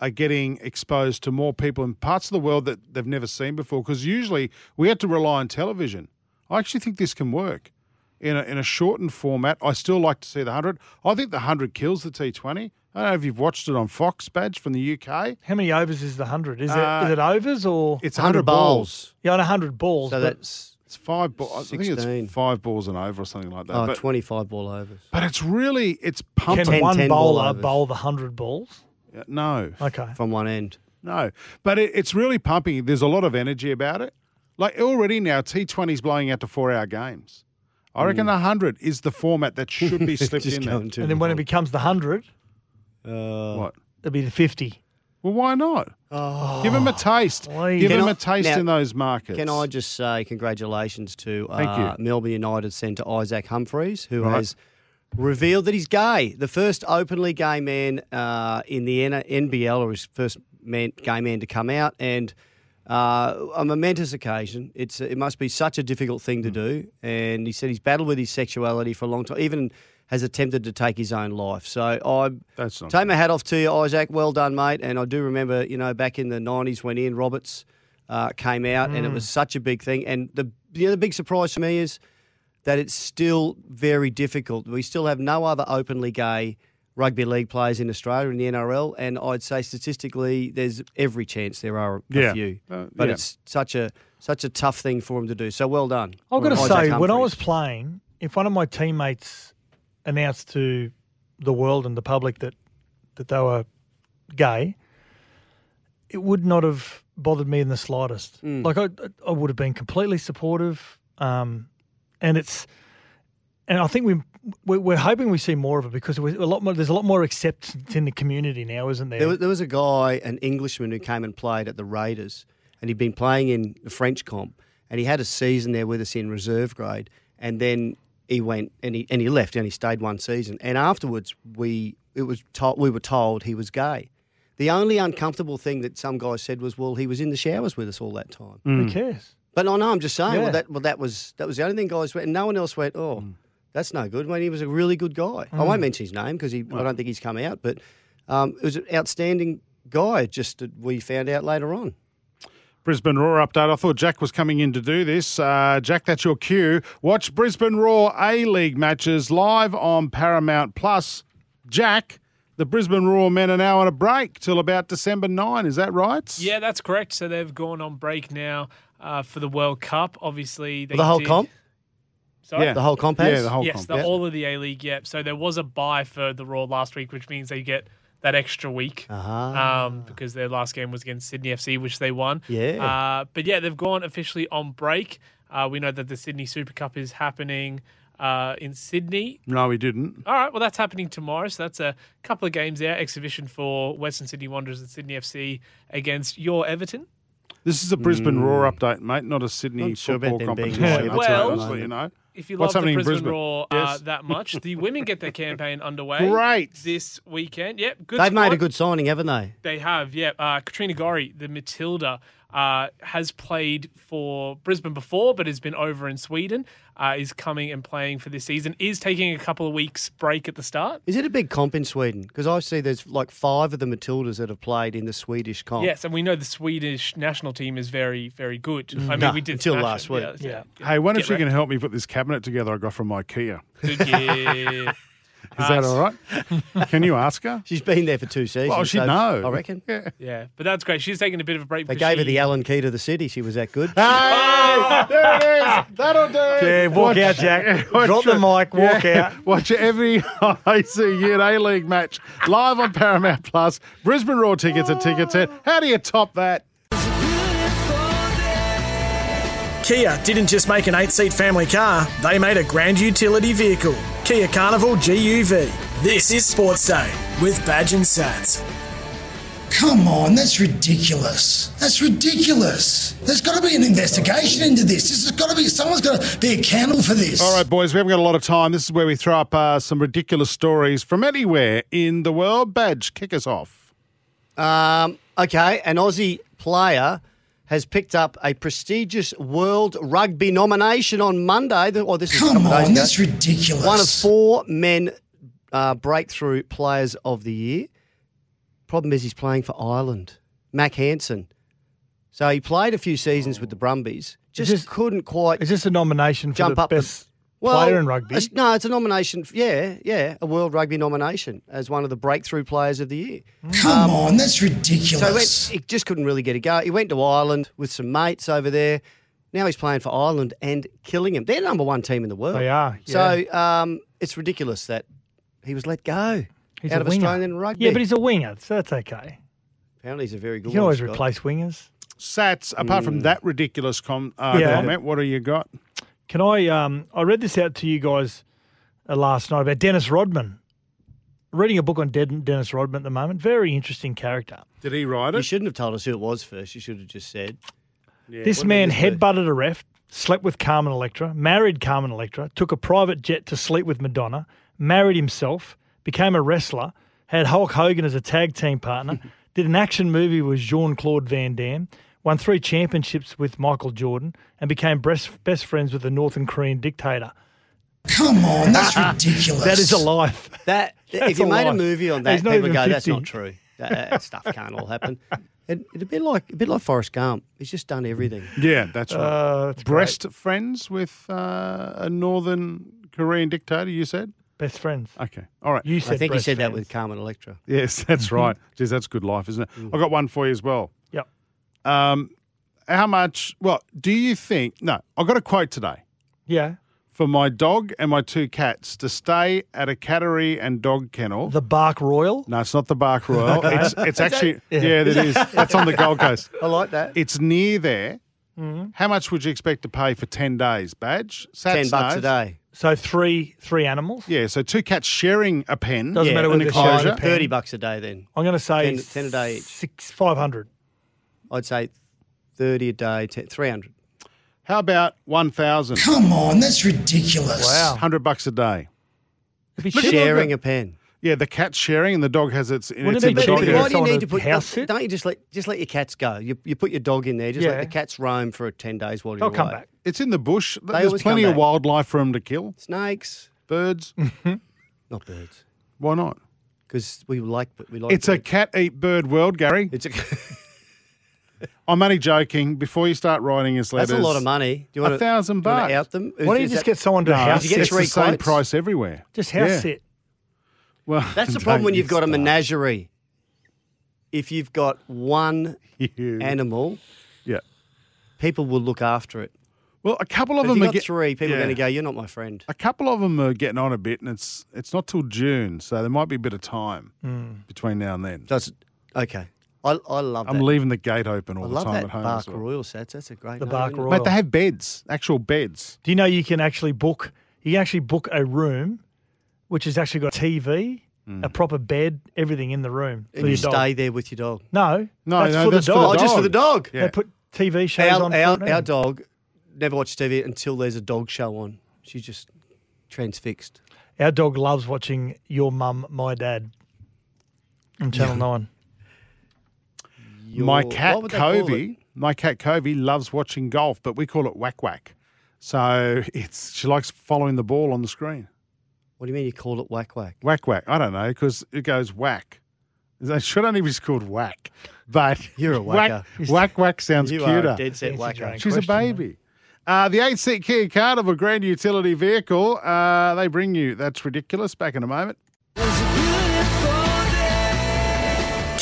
Speaker 6: are getting exposed to more people in parts of the world that they've never seen before. Because usually we had to rely on television. I actually think this can work in a, in a shortened format. I still like to see the hundred. I think the hundred kills the T Twenty. I don't know if you've watched it on Fox Badge from the UK.
Speaker 8: How many overs is the hundred? Is
Speaker 6: Uh,
Speaker 8: it is it overs or
Speaker 6: It's
Speaker 7: 100
Speaker 6: 100 balls.
Speaker 7: balls.
Speaker 8: yeah, on hundred balls?
Speaker 7: So
Speaker 8: but
Speaker 7: that's
Speaker 6: It's five balls. I think it's five balls and over or something like that.
Speaker 7: oh,
Speaker 6: but,
Speaker 7: 25 ball overs.
Speaker 6: but it's really it's pumping.
Speaker 7: 10,
Speaker 8: one
Speaker 7: 10 ball
Speaker 8: bowler
Speaker 7: overs.
Speaker 8: bowl the hundred balls?
Speaker 6: No,
Speaker 8: Okay.
Speaker 7: from one end.
Speaker 6: no. But it, it's really pumping. There's a lot of energy about it. Like already now, T20's blowing out to four-hour games. I reckon the hundred is the format that should be slipped in there.
Speaker 8: And then when it becomes the hundred,
Speaker 7: Uh,
Speaker 6: What?
Speaker 8: it'll be the fifty.
Speaker 6: Well, why not? Give them a taste.
Speaker 8: please.
Speaker 6: Give
Speaker 7: Can
Speaker 6: them
Speaker 7: I-
Speaker 6: a taste
Speaker 7: now,
Speaker 6: in those markets.
Speaker 7: Can I just say congratulations to
Speaker 6: Thank
Speaker 7: uh,
Speaker 6: you.
Speaker 7: Melbourne United centre Isaac Humphreys, who
Speaker 6: Right.
Speaker 7: has revealed that he's gay. The first openly gay man uh, in the N- NBL, or his first man, gay man to come out, and uh, a momentous occasion. It's it must be such a difficult thing
Speaker 6: Mm.
Speaker 7: to do. And he said he's battled with his sexuality for a long time, even has attempted to take his own life. So I
Speaker 6: That's not
Speaker 7: Take my hat off to you, Isaac. Well done, mate. And I do remember, you know, back in the '90s when Ian Roberts uh, came out, and it was such a big thing. And the the other big surprise for me is that it's still very difficult. We still have no other openly gay rugby league players in Australia in the NRL, and I'd say statistically, there's every chance there are a
Speaker 6: Yeah.
Speaker 7: few.
Speaker 6: Uh,
Speaker 7: but
Speaker 6: yeah.
Speaker 7: it's such a such a tough thing for him to do. So well done.
Speaker 8: I've got to
Speaker 7: Isaac
Speaker 8: say, when I was playing, if one of my teammates announced to the world and the public that that they were gay, it would not have bothered me in the slightest.
Speaker 7: Mm.
Speaker 8: Like I, I would have been completely supportive, um, and it's, and I think we. we- We're hoping we see more of it because a lot more. There's a lot more acceptance in the community now, isn't there?
Speaker 7: There was, there was a guy, an Englishman, who came and played at the Raiders, and he'd been playing in the French comp, and he had a season there with us in reserve grade, and then he went and he and he left, and he stayed one season, and afterwards we it was told, we were told he was gay. The only uncomfortable thing that some guys said was, "Well, he was in the showers with us all that time." Mm.
Speaker 8: Who cares?
Speaker 7: But I know I'm just saying.
Speaker 8: Yeah.
Speaker 7: Well, that well that was that was the only thing guys went, and no one else went. Oh, mm. that's no good. When he was a really good guy. I won't mm. mention his name because he I don't think he's come out, but um, it was an outstanding guy. Just that we found out later on.
Speaker 6: Brisbane Roar update. I thought Jack was coming in to do this. Uh, Jack, that's your cue. Watch Brisbane Roar A League matches live on Paramount Plus. Jack, the Brisbane Roar men are now on a break till about December 9. Is that right?
Speaker 10: Yeah, that's correct. So they've gone on break now uh, for the World Cup. Obviously, they
Speaker 7: The whole
Speaker 10: did-
Speaker 7: comp?
Speaker 10: Sorry?
Speaker 7: Yeah. The whole comp has?
Speaker 6: Yeah, the whole
Speaker 10: yes,
Speaker 6: comp.
Speaker 10: the,
Speaker 6: Yeah.
Speaker 10: all of the A League. Yep. So there was a buy for the Roar last week, which means they get that extra week
Speaker 7: Ah.
Speaker 10: um, because their last game was against Sydney FC, which they won.
Speaker 7: Yeah.
Speaker 10: Uh, but yeah, they've gone officially on break. Uh, we know that the Sydney Super Cup is happening uh, in Sydney.
Speaker 6: No, we didn't.
Speaker 10: All right, well, that's happening tomorrow. So that's a couple of games there. Exhibition for Western Sydney Wanderers and Sydney FC against your Everton.
Speaker 6: This is a Brisbane Roar update, mate, not a Sydney
Speaker 7: Not sure
Speaker 6: football
Speaker 7: about them being
Speaker 6: competition. That's
Speaker 10: Well-
Speaker 6: right, just you know.
Speaker 10: If you
Speaker 6: What's
Speaker 10: love the
Speaker 6: happening in
Speaker 10: Brisbane,
Speaker 6: Brisbane?
Speaker 10: Roar uh,
Speaker 6: Yes.
Speaker 10: that much, the women get their campaign underway.
Speaker 6: Great.
Speaker 10: This weekend. Yep. Good
Speaker 7: They've made a good signing, haven't they?
Speaker 10: They have, yeah. Uh, Katrina Gorry, the Matilda, uh, has played for Brisbane before, but has been over in Sweden. Uh, is coming and playing for this season. Is taking a couple of weeks break at the start.
Speaker 7: Is it a big comp in Sweden? Because I see there's like five of the Matildas that have played in the Swedish comp.
Speaker 10: Yes, and we know the Swedish national team is very, very good. I mean,
Speaker 7: No,
Speaker 10: we did
Speaker 7: until last
Speaker 10: it.
Speaker 7: week.
Speaker 10: Yeah. yeah.
Speaker 6: Hey, wonder
Speaker 10: Get
Speaker 6: if you can help me put this cabinet together I got from IKEA.
Speaker 10: Good year.
Speaker 6: Is that all right? Can you ask her?
Speaker 7: She's been there for two seasons.
Speaker 6: Well, she'd
Speaker 7: so
Speaker 6: know.
Speaker 7: I reckon.
Speaker 6: Yeah.
Speaker 10: Yeah, but that's great. She's taking a bit of a break.
Speaker 7: They
Speaker 10: because
Speaker 7: gave her
Speaker 10: she-
Speaker 7: the Allen key to the city. She was that good.
Speaker 6: Hey, there it is. That'll do.
Speaker 8: Yeah, walk out, Jack.
Speaker 6: watch
Speaker 8: Drop the mic, walk
Speaker 6: Yeah.
Speaker 8: out.
Speaker 6: Watch every AC Unit A League match live on Paramount Plus. Brisbane Roar tickets at Tickets Head. How do you top that?
Speaker 5: Kia didn't just make an eight seat family car, they made a grand utility vehicle. Kia Carnival GUV. This is Sports Day with Badge and Sats.
Speaker 11: Come on, that's ridiculous. That's ridiculous. There's got to be an investigation into this. This has got to be, someone's got to be accountable for this.
Speaker 6: All right, boys, we haven't got a lot of time. This is where we throw up uh, some ridiculous stories from anywhere in the world. Badge, kick us off.
Speaker 7: Um, okay, an Aussie player has picked up a prestigious World Rugby nomination on Monday. The- Or this
Speaker 11: Come
Speaker 7: couple
Speaker 11: on,
Speaker 7: ago.
Speaker 11: that's ridiculous.
Speaker 7: One of four men uh, breakthrough players of the year. Problem is, he's playing for Ireland. Mac Hansen. So he played a few seasons with the Brumbies. Just
Speaker 8: this-
Speaker 7: couldn't quite
Speaker 8: Is this a nomination for
Speaker 7: jump
Speaker 8: the
Speaker 7: up the-
Speaker 8: best player in rugby?
Speaker 7: it's- no, it's a nomination. Yeah, yeah, a World Rugby nomination as one of the breakthrough players of the year.
Speaker 11: Come on, that's
Speaker 7: So he,
Speaker 11: ridiculous.
Speaker 7: went, he just couldn't really get a go. He went to Ireland with some mates over there. Now he's playing for Ireland and killing him. They're number one team in the world.
Speaker 8: They are,
Speaker 7: So um, it's ridiculous that he was let go
Speaker 8: He's
Speaker 7: out
Speaker 8: a
Speaker 7: of
Speaker 8: winger.
Speaker 7: Australian rugby.
Speaker 8: Yeah, but he's a winger, so that's okay.
Speaker 7: apparently he's a very
Speaker 8: You
Speaker 7: good
Speaker 8: can always
Speaker 7: Scott.
Speaker 8: replace wingers.
Speaker 6: Sats, apart from that ridiculous com- uh,
Speaker 8: Yeah.
Speaker 6: comment, what do you got?
Speaker 8: Can I? Um, I read this out to you guys uh, last night about Dennis Rodman. Reading a book on Den- Dennis Rodman at the moment. Very interesting character.
Speaker 6: Did he write it?
Speaker 7: You shouldn't have told us who it was first. You should have just said.
Speaker 8: This man
Speaker 7: did this
Speaker 8: headbutted a ref, slept with Carmen Electra, married Carmen Electra, took a private jet to sleep with Madonna, married himself, became a wrestler, had Hulk Hogan as a tag team partner, did an action movie with Jean Claude Van Damme, won three championships with Michael Jordan, and became best, best friends with the Northern Korean dictator.
Speaker 11: Come on, that's ridiculous.
Speaker 8: That is a life.
Speaker 7: That
Speaker 8: That's
Speaker 7: if you
Speaker 8: a
Speaker 7: made
Speaker 8: lie.
Speaker 7: a movie on that, people
Speaker 8: even
Speaker 7: go, "That's not true. That, that stuff can't all happen." It, it'd be like a bit like Forrest Gump. He's just done everything.
Speaker 6: Yeah, that's right.
Speaker 8: Uh, that's
Speaker 6: Breast friends with uh, a Northern Korean dictator, you said?
Speaker 8: Best friends.
Speaker 6: Okay. All right.
Speaker 8: You said I
Speaker 7: think you
Speaker 8: breast
Speaker 7: said that with Carmen Electra.
Speaker 6: Yes, that's right. Geez, that's good life, isn't it? I've got one for you as well.
Speaker 8: Yep.
Speaker 6: Um, how much? Well, do you think? No, I got a quote today
Speaker 8: Yeah.
Speaker 6: for my dog and my two cats to stay at a cattery and dog kennel.
Speaker 8: The Bark Royal.
Speaker 6: no, it's not the Bark Royal. It's it's actually
Speaker 8: Yeah.
Speaker 6: yeah, that is. That's on the Gold Coast.
Speaker 7: I like that.
Speaker 6: It's near there.
Speaker 8: Mm-hmm.
Speaker 6: How much would you expect to pay for ten days? Badge Sats
Speaker 7: Ten bucks a day.
Speaker 8: So three three animals.
Speaker 6: Yeah, so two cats sharing a pen.
Speaker 8: Doesn't
Speaker 7: Yeah,
Speaker 8: matter
Speaker 6: an
Speaker 8: whether they're sharing
Speaker 6: enclosure.
Speaker 8: pen.
Speaker 7: Thirty bucks a day. Then
Speaker 8: I'm going to say
Speaker 7: 10 10 a day each.
Speaker 8: Six five hundred.
Speaker 7: I'd say thirty a day, three hundred.
Speaker 6: How about one thousand?
Speaker 11: Come on, that's ridiculous.
Speaker 8: Wow.
Speaker 6: Hundred bucks a day.
Speaker 7: Sharing a pen.
Speaker 6: Yeah, the cat's sharing and the dog has its.
Speaker 8: Wouldn't
Speaker 6: it's
Speaker 8: it
Speaker 6: in
Speaker 8: be
Speaker 6: the
Speaker 8: cheaper
Speaker 6: dog
Speaker 8: to
Speaker 6: area.
Speaker 7: Why do you
Speaker 8: someone
Speaker 7: need
Speaker 8: to
Speaker 7: to put?
Speaker 8: house sit?
Speaker 7: Don't you just let just let your cats go? You you put your dog in there. Just let
Speaker 8: Yeah.
Speaker 7: the cats roam for ten days while you're
Speaker 8: They'll come
Speaker 7: away.
Speaker 8: back.
Speaker 6: It's in the bush. There's
Speaker 7: always
Speaker 6: plenty of
Speaker 7: back.
Speaker 6: wildlife for them to kill.
Speaker 7: Snakes,
Speaker 6: Birds. Mm-hmm.
Speaker 7: not birds,
Speaker 6: Why not?
Speaker 7: because we like we like.
Speaker 6: It's a
Speaker 7: birds.
Speaker 6: cat eat bird world, Gary.
Speaker 7: It's a.
Speaker 6: I'm only joking. Before you start writing us letters,
Speaker 7: That's a lot of money. Do you want
Speaker 6: a thousand
Speaker 7: do wanna
Speaker 6: bucks.
Speaker 7: out them?
Speaker 8: Why don't you just
Speaker 7: that-
Speaker 8: get someone to
Speaker 6: No,
Speaker 8: house
Speaker 7: Did you get
Speaker 6: it's
Speaker 7: three
Speaker 6: the same
Speaker 7: quotes?
Speaker 6: price everywhere.
Speaker 8: Just house
Speaker 6: Yeah.
Speaker 8: sit.
Speaker 6: Well,
Speaker 7: That's the problem when
Speaker 6: you
Speaker 7: you've got a menagerie. If you've got one
Speaker 6: You-
Speaker 7: animal,
Speaker 6: Yeah.
Speaker 7: people will look after it.
Speaker 6: Well, a couple of
Speaker 7: But if
Speaker 6: them
Speaker 7: you've
Speaker 6: are
Speaker 7: got
Speaker 6: get-
Speaker 7: three, people
Speaker 6: yeah.
Speaker 7: are going to go, "You're not my friend."
Speaker 6: A couple of them are getting on a bit, and it's it's not till June, so there might be a bit of time hmm. between now and then.
Speaker 7: That's okay. I, I love
Speaker 6: I'm
Speaker 7: that.
Speaker 6: leaving the gate open all
Speaker 7: I
Speaker 6: the
Speaker 7: love
Speaker 6: time
Speaker 7: that
Speaker 6: at home.
Speaker 7: Bark
Speaker 6: as well.
Speaker 7: Royal sets. That's a great
Speaker 8: The
Speaker 7: name,
Speaker 8: Bark
Speaker 7: isn't?
Speaker 8: Royal.
Speaker 6: Mate, they have beds, actual beds.
Speaker 8: Do you know you can actually book? You can actually book a room, which has actually got a TV,
Speaker 6: Mm.
Speaker 8: a proper bed, everything in the room for
Speaker 7: And you
Speaker 8: your dog.
Speaker 7: stay there with your dog.
Speaker 8: No,
Speaker 6: No,
Speaker 8: that's
Speaker 6: no,
Speaker 8: for
Speaker 6: that's
Speaker 8: the
Speaker 6: for the
Speaker 8: dog.
Speaker 7: Oh, just for the dog.
Speaker 6: Yeah.
Speaker 8: They put TV shows
Speaker 7: Our,
Speaker 8: on. for
Speaker 7: our, our dog never watches TV until there's a dog show on. She's just transfixed.
Speaker 8: Our dog loves watching Your Mum, My Dad on Channel 9.
Speaker 6: My cat
Speaker 7: what would they call it?
Speaker 6: Covey, my cat Covey loves watching golf, but we call it whack whack. So it's she likes following the ball on the screen.
Speaker 7: What do you mean you call it whack whack?
Speaker 6: Whack whack. I don't know because it goes whack. It should only be called whack, but
Speaker 7: You're a
Speaker 6: whack
Speaker 7: whacker.
Speaker 6: whack whack sounds
Speaker 7: You
Speaker 6: cuter.
Speaker 7: are a dead set
Speaker 8: Fancy
Speaker 7: whacker.
Speaker 8: drink.
Speaker 6: She's a
Speaker 8: question,
Speaker 6: baby. Uh, the eight seat Kia Carnival a grand utility vehicle. Uh, they bring you. That's ridiculous. Back in a moment.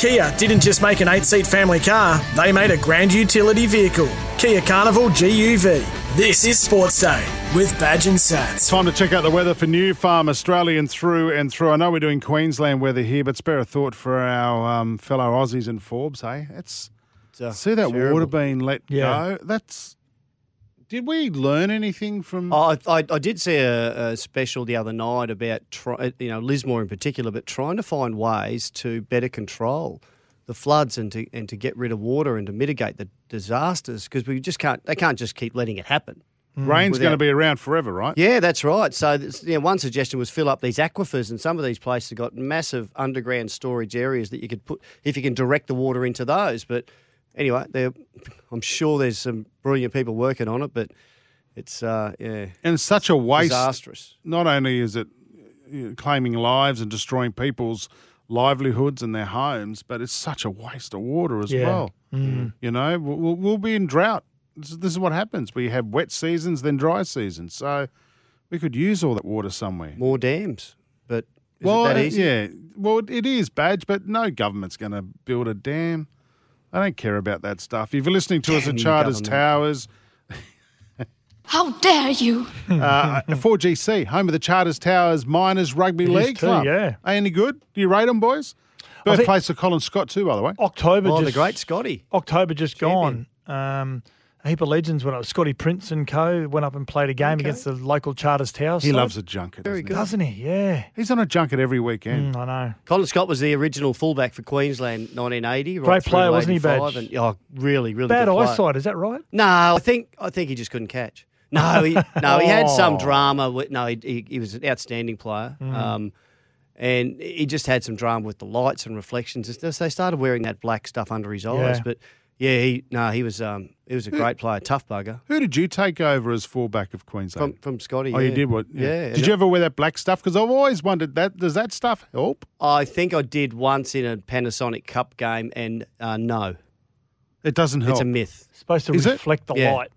Speaker 5: Kia didn't just make an eight seat family car, they made a grand utility vehicle. Kia Carnival GUV. This is Sports Day with Badge and Sats.
Speaker 6: Time to check out the weather for New Farm, Australian through and through. I know we're doing Queensland weather here, but spare a thought for our um, fellow Aussies and Forbes. Hey, it's
Speaker 7: uh,
Speaker 6: see that
Speaker 7: terrible.
Speaker 6: water being let
Speaker 8: Yeah.
Speaker 6: go. That's. Did we learn anything from?
Speaker 7: Oh, I, I, I did see a, a special the other night about try, uh, you know Lismore in particular, but trying to find ways to better control the floods and to and to get rid of water and to mitigate the disasters because we just can't they can't just keep letting it happen. Mm.
Speaker 6: Rain's
Speaker 7: without-
Speaker 6: going to be around forever, right?
Speaker 7: Yeah, that's right. So, this- you know, one suggestion was fill up these aquifers, and some of these places have got massive underground storage areas that you could put if you can direct the water into those. But anyway, I'm sure there's some brilliant people working on it, but it's uh, yeah,
Speaker 6: And it's such a waste.
Speaker 7: disastrous.
Speaker 6: Not only is it claiming lives and destroying people's livelihoods and their homes, but it's such a waste of water as
Speaker 8: Yeah.
Speaker 6: well. You know, we'll, we'll- we'll be in drought. This is, this is what happens. We have wet seasons, then dry seasons. So we could use all that water somewhere.
Speaker 7: More dams, but is
Speaker 6: well,
Speaker 7: it that
Speaker 6: uh,
Speaker 7: easy?
Speaker 6: yeah. Well, it is, Badge, but no government's going to build a dam. I don't care about that stuff. If you're listening to us at Charters. Towers,
Speaker 4: How dare you?
Speaker 6: uh, 4GC, home of the Charters Towers Miners Rugby
Speaker 8: It is
Speaker 6: League
Speaker 8: too,
Speaker 6: Club.
Speaker 8: yeah.
Speaker 6: Are any good? Do you rate them, boys? Birthplace of Colin Scott, too, by the way.
Speaker 8: October
Speaker 7: Oh,
Speaker 8: just
Speaker 7: the great Scotty.
Speaker 8: October just
Speaker 7: Champion.
Speaker 8: gone. Um, a heap of legends went up. Scotty Prince and co went up and played a game
Speaker 7: Okay.
Speaker 8: against the local Charters Towers.
Speaker 6: He
Speaker 8: side.
Speaker 6: loves a junket.
Speaker 7: Very
Speaker 6: doesn't
Speaker 7: good.
Speaker 8: doesn't he? Yeah.
Speaker 6: He's on a junket every weekend.
Speaker 8: Mm, I know.
Speaker 7: Colin Scott was the original fullback for Queensland, 1980. right
Speaker 8: Great player, wasn't he,
Speaker 7: 85,
Speaker 8: Badge?
Speaker 7: And, oh, really, really
Speaker 8: Bad
Speaker 7: good player.
Speaker 8: eyesight, is that right?
Speaker 7: No, I think I think he just couldn't catch. No, he no, he had some
Speaker 6: Oh.
Speaker 7: drama. With, no, he, he, he was an outstanding player, um, and he just had some drama with the lights and reflections. and. They started wearing that black stuff under his eyes,
Speaker 8: Yeah.
Speaker 7: but yeah, he no, he was um, he was a great player, tough bugger
Speaker 6: Who did you take over as fullback of Queensland?
Speaker 7: from from Scotty.
Speaker 6: oh, you did what?
Speaker 7: Yeah.
Speaker 6: Did you ever wear that black stuff? Because I've always wondered that. Does that stuff help?
Speaker 7: I think I did once in a Panasonic Cup game, and uh, no,
Speaker 6: It doesn't help.
Speaker 7: it's a myth.
Speaker 8: It's Supposed to
Speaker 6: Is it?
Speaker 8: reflect the
Speaker 7: Yeah.
Speaker 8: light.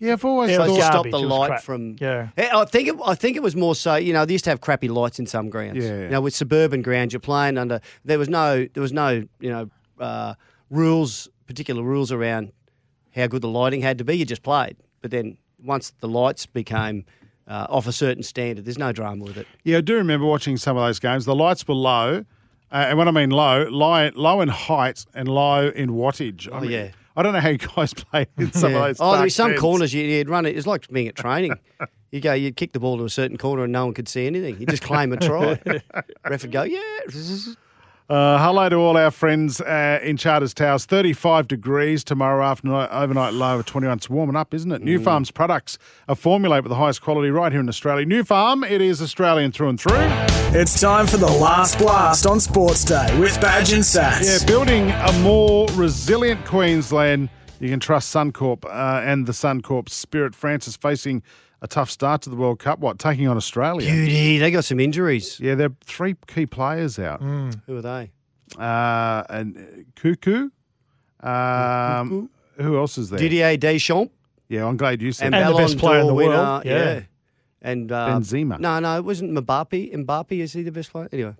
Speaker 6: yeah, I've always
Speaker 8: Yeah, it
Speaker 6: thought.
Speaker 7: to stop the light
Speaker 8: crap.
Speaker 7: from.
Speaker 8: Yeah.
Speaker 7: Eh, I think it, I think it was more so. You know, they used to have crappy lights in some grounds.
Speaker 6: Yeah.
Speaker 7: You know, with suburban grounds, you're playing under. There was no. There was no. You know, uh, rules. Particular rules around how good the lighting had to be. You just played. But then once the lights became uh, off a certain standard, there's no drama with it.
Speaker 6: Yeah, I do remember watching some of those games. The lights were low, uh, and when I mean low, low, low in height and low in wattage. I
Speaker 7: Oh,
Speaker 6: mean,
Speaker 7: yeah.
Speaker 6: I don't know how you guys played in some
Speaker 7: Yeah.
Speaker 6: of those.
Speaker 7: oh, there'd be some corners you, you'd run it. It's like being at training. You go, you'd kick the ball to a certain corner and no one could see anything. You just claim a try. Ref would go, yeah.
Speaker 6: Uh, hello to all our friends uh, in Charters Towers. 35 degrees tomorrow afternoon, overnight low of 21. It's warming up, isn't it? New
Speaker 7: Mm.
Speaker 6: Farm's products are formulated with the highest quality right here in Australia. New Farm, it is Australian through and through.
Speaker 5: It's time for the last blast on Sports Day with Badge and Sats.
Speaker 6: Yeah, building a more resilient Queensland. You can trust Suncorp uh, and the Suncorp spirit. France is facing a tough start to the World Cup. What, taking on Australia?
Speaker 7: Beauty. They got some injuries.
Speaker 6: Yeah, they're three key players out.
Speaker 7: Who are they?
Speaker 6: Uh, and uh, Cuckoo, Um, who else is there?
Speaker 7: Didier Deschamps
Speaker 6: Yeah, I'm glad you said
Speaker 7: and,
Speaker 6: that.
Speaker 8: And the best player in the
Speaker 7: winner,
Speaker 8: world, yeah.
Speaker 7: And uh,
Speaker 6: Benzema.
Speaker 7: No, no, it wasn't Mbappe. Mbappe is he the best player? Anyway,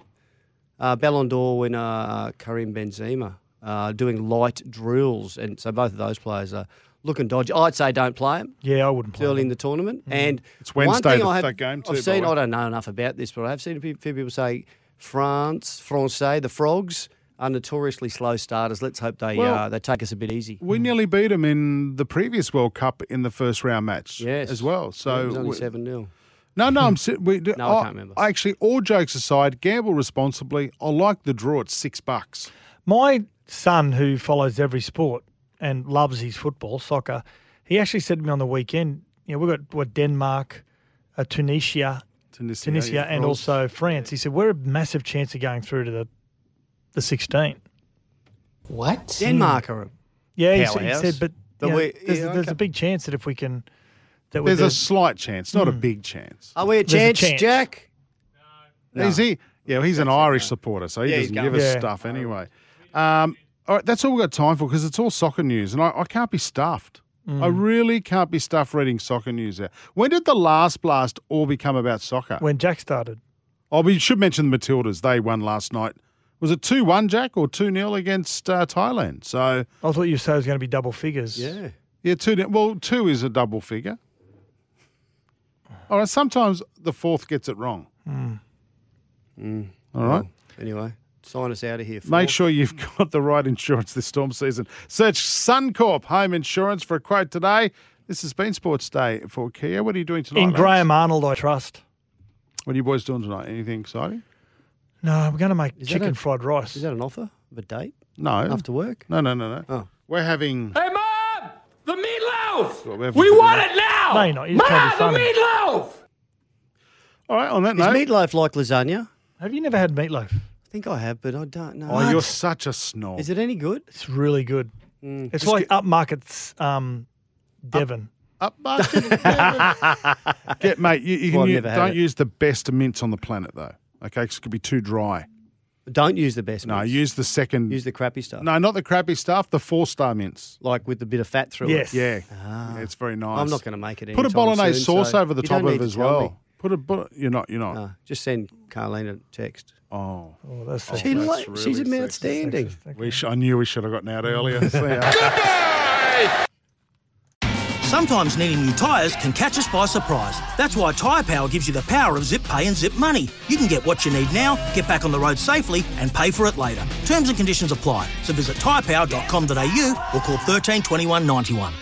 Speaker 7: uh, Ballon d'Or winner uh, Karim Benzema uh, doing light drills, and so both of those players are looking dodgy. I'd say don't play them.
Speaker 8: Yeah, I wouldn't play
Speaker 7: early in the tournament. And
Speaker 6: It's
Speaker 7: one
Speaker 6: Wednesday,
Speaker 7: thing
Speaker 6: the
Speaker 7: I have,
Speaker 6: game too, by
Speaker 7: I've seen. I don't know enough about this, but I have seen a few few people say France, Francais, the Frogs are notoriously slow starters. Let's hope they
Speaker 6: Well-
Speaker 7: uh, they take us a bit easy.
Speaker 6: We nearly beat them in the previous World Cup in the first round match
Speaker 7: Yes,
Speaker 6: as well. So
Speaker 7: it was only seven 0
Speaker 6: No, no, I'm we,
Speaker 7: No, I can't remember.
Speaker 6: Actually, all jokes aside, gamble responsibly. I like the draw at six bucks.
Speaker 8: My son, who follows every sport and loves his football, soccer, he actually said to me on the weekend, you know, we've got what Denmark, uh, Tunisia,
Speaker 6: Tunisia,
Speaker 8: Tunisia,
Speaker 6: yeah,
Speaker 8: and
Speaker 6: France.
Speaker 8: also France. He said we're a massive chance of going through to the the 16.
Speaker 12: What?
Speaker 7: Denmark are a
Speaker 8: Yeah, he said, he said but
Speaker 7: The
Speaker 8: you know,
Speaker 7: way-
Speaker 8: there's,
Speaker 7: yeah,
Speaker 8: there's
Speaker 7: okay.
Speaker 8: a big chance that if we can, that
Speaker 6: There's
Speaker 8: with
Speaker 6: a slight chance, not a
Speaker 8: Hmm.
Speaker 6: big chance.
Speaker 7: Are we a
Speaker 8: There's a
Speaker 7: chance,
Speaker 8: chance.
Speaker 7: Jack? No.
Speaker 6: Is he? Yeah, well, he's an Irish supporter, so he
Speaker 7: Yeah,
Speaker 6: doesn't give us
Speaker 8: Yeah.
Speaker 6: stuff anyway. Um, all right, that's all we've got time for because it's all soccer news, and I, I can't be stuffed. I really can't be stuffed reading soccer news out. When did the last blast all become about soccer?
Speaker 8: when Jack started.
Speaker 6: Oh, we should mention the Matildas. They won last night. Was it 2 1, Jack, or 2 0 against uh, Thailand? So,
Speaker 8: I thought you said it was going to be double figures.
Speaker 7: Yeah.
Speaker 6: yeah, 2 Well, 2 is a double figure. All right, sometimes the fourth gets it wrong.
Speaker 7: Mm.
Speaker 6: All right.
Speaker 7: Anyway, sign us out of here.
Speaker 6: Make sure you've got the right insurance this storm season. Search Suncorp Home Insurance for a quote today. This has been Sports Day for Kia. What are you doing tonight?
Speaker 8: In
Speaker 6: lads?
Speaker 8: Graham Arnold, I trust.
Speaker 6: What are you boys doing tonight? Anything exciting?
Speaker 8: No, we're going to make
Speaker 7: Is
Speaker 8: chicken
Speaker 7: a-
Speaker 8: fried rice.
Speaker 7: Is that an offer of a date
Speaker 6: No.
Speaker 7: after work?
Speaker 6: No, no, no, no.
Speaker 7: Oh.
Speaker 6: We're having.
Speaker 13: Hey, Mom! The meatloaf!
Speaker 6: What, we have
Speaker 13: We
Speaker 6: for
Speaker 13: want it now!
Speaker 8: No, you're not. You're just trying to be
Speaker 13: Mom, the
Speaker 8: funny.
Speaker 13: meatloaf!
Speaker 6: All right, on that
Speaker 7: Is
Speaker 6: note.
Speaker 7: Is meatloaf like lasagna?
Speaker 8: Have you never had meatloaf?
Speaker 7: I think I have, but I don't know.
Speaker 6: Oh, you're such a snob.
Speaker 7: Is it any good?
Speaker 8: It's really good.
Speaker 7: Mm.
Speaker 8: It's
Speaker 6: Just
Speaker 8: like upmarket's um, Devon.
Speaker 6: Up market. Get, mate, you, you can
Speaker 7: Well, I've
Speaker 6: u-
Speaker 7: never had
Speaker 6: don't
Speaker 7: it.
Speaker 6: use the best mince on the planet, though. Okay, 'cause it could be too dry.
Speaker 7: Don't use the best.
Speaker 6: No,
Speaker 7: mince.
Speaker 6: use the second.
Speaker 7: use the crappy stuff.
Speaker 6: no, not the crappy stuff. The four star mince.
Speaker 7: like with the bit of fat through
Speaker 8: Yes.
Speaker 7: it.
Speaker 6: Yeah,
Speaker 7: Ah.
Speaker 6: Yeah, it's very nice.
Speaker 7: I'm not going to make it. Any.
Speaker 6: Put a
Speaker 7: anytime
Speaker 6: bolognese
Speaker 7: soon,
Speaker 6: sauce
Speaker 7: so
Speaker 6: over the
Speaker 7: you
Speaker 6: top
Speaker 7: don't
Speaker 6: of
Speaker 7: need
Speaker 6: it
Speaker 7: to
Speaker 6: as
Speaker 7: tell
Speaker 6: well.
Speaker 7: me.
Speaker 6: Put a. Put a you're not. You're not.
Speaker 7: No, just send Carlene a text.
Speaker 6: Oh,
Speaker 8: Oh, that's
Speaker 6: Oh,
Speaker 7: She
Speaker 6: that's
Speaker 7: lo- she's
Speaker 6: really
Speaker 7: outstanding.
Speaker 6: we sh- I knew we should have gotten out earlier. See ya.
Speaker 14: Sometimes needing new tyres can catch us by surprise. That's why Tyre Power gives you the power of zip pay and zip money. You can get what you need now, get back on the road safely, and pay for it later. Terms and conditions apply. So visit tyrepower.com.au or call 13 21 91.